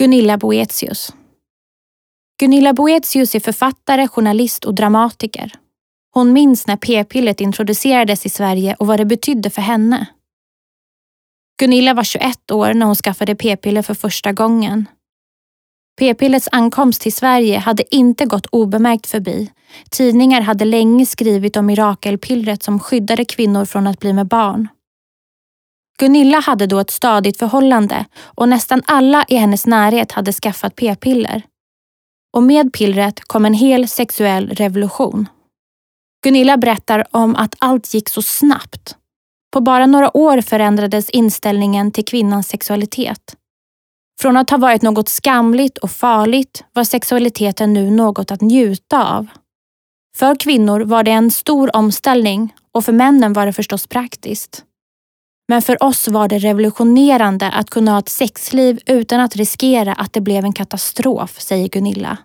Gunilla Boetius. Gunilla Boetius är författare, journalist och dramatiker. Hon minns när p-pillret introducerades i Sverige och vad det betydde för henne. Gunilla var 21 år när hon skaffade p-piller för första gången. P-pillets ankomst till Sverige hade inte gått obemärkt förbi. Tidningar hade länge skrivit om mirakelpillret som skyddade kvinnor från att bli med barn. Gunilla hade då ett stadigt förhållande och nästan alla i hennes närhet hade skaffat p-piller. Och med pillret kom en hel sexuell revolution. Gunilla berättar om att allt gick så snabbt. På bara några år förändrades inställningen till kvinnans sexualitet. Från att ha varit något skamligt och farligt var sexualiteten nu något att njuta av. För kvinnor var det en stor omställning och för männen var det förstås praktiskt. Men för oss var det revolutionerande att kunna ha ett sexliv utan att riskera att det blev en katastrof, säger Gunilla.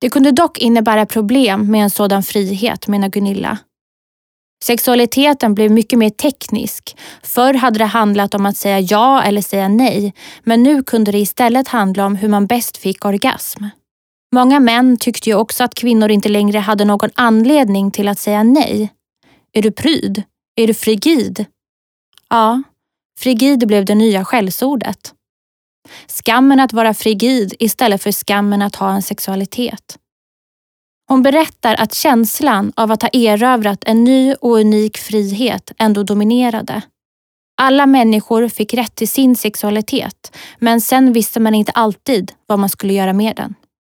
Det kunde dock innebära problem med en sådan frihet, menar Gunilla. Sexualiteten blev mycket mer teknisk. Förr hade det handlat om att säga ja eller säga nej, men nu kunde det istället handla om hur man bäst fick orgasm. Många män tyckte ju också att kvinnor inte längre hade någon anledning till att säga nej. Är du pryd? Är du frigid? Ja, frigid blev det nya skällsordet. Skammen att vara frigid istället för skammen att ha en sexualitet. Hon berättar att känslan av att ha erövrat en ny och unik frihet ändå dominerade. Alla människor fick rätt till sin sexualitet, men sen visste man inte alltid vad man skulle göra med den.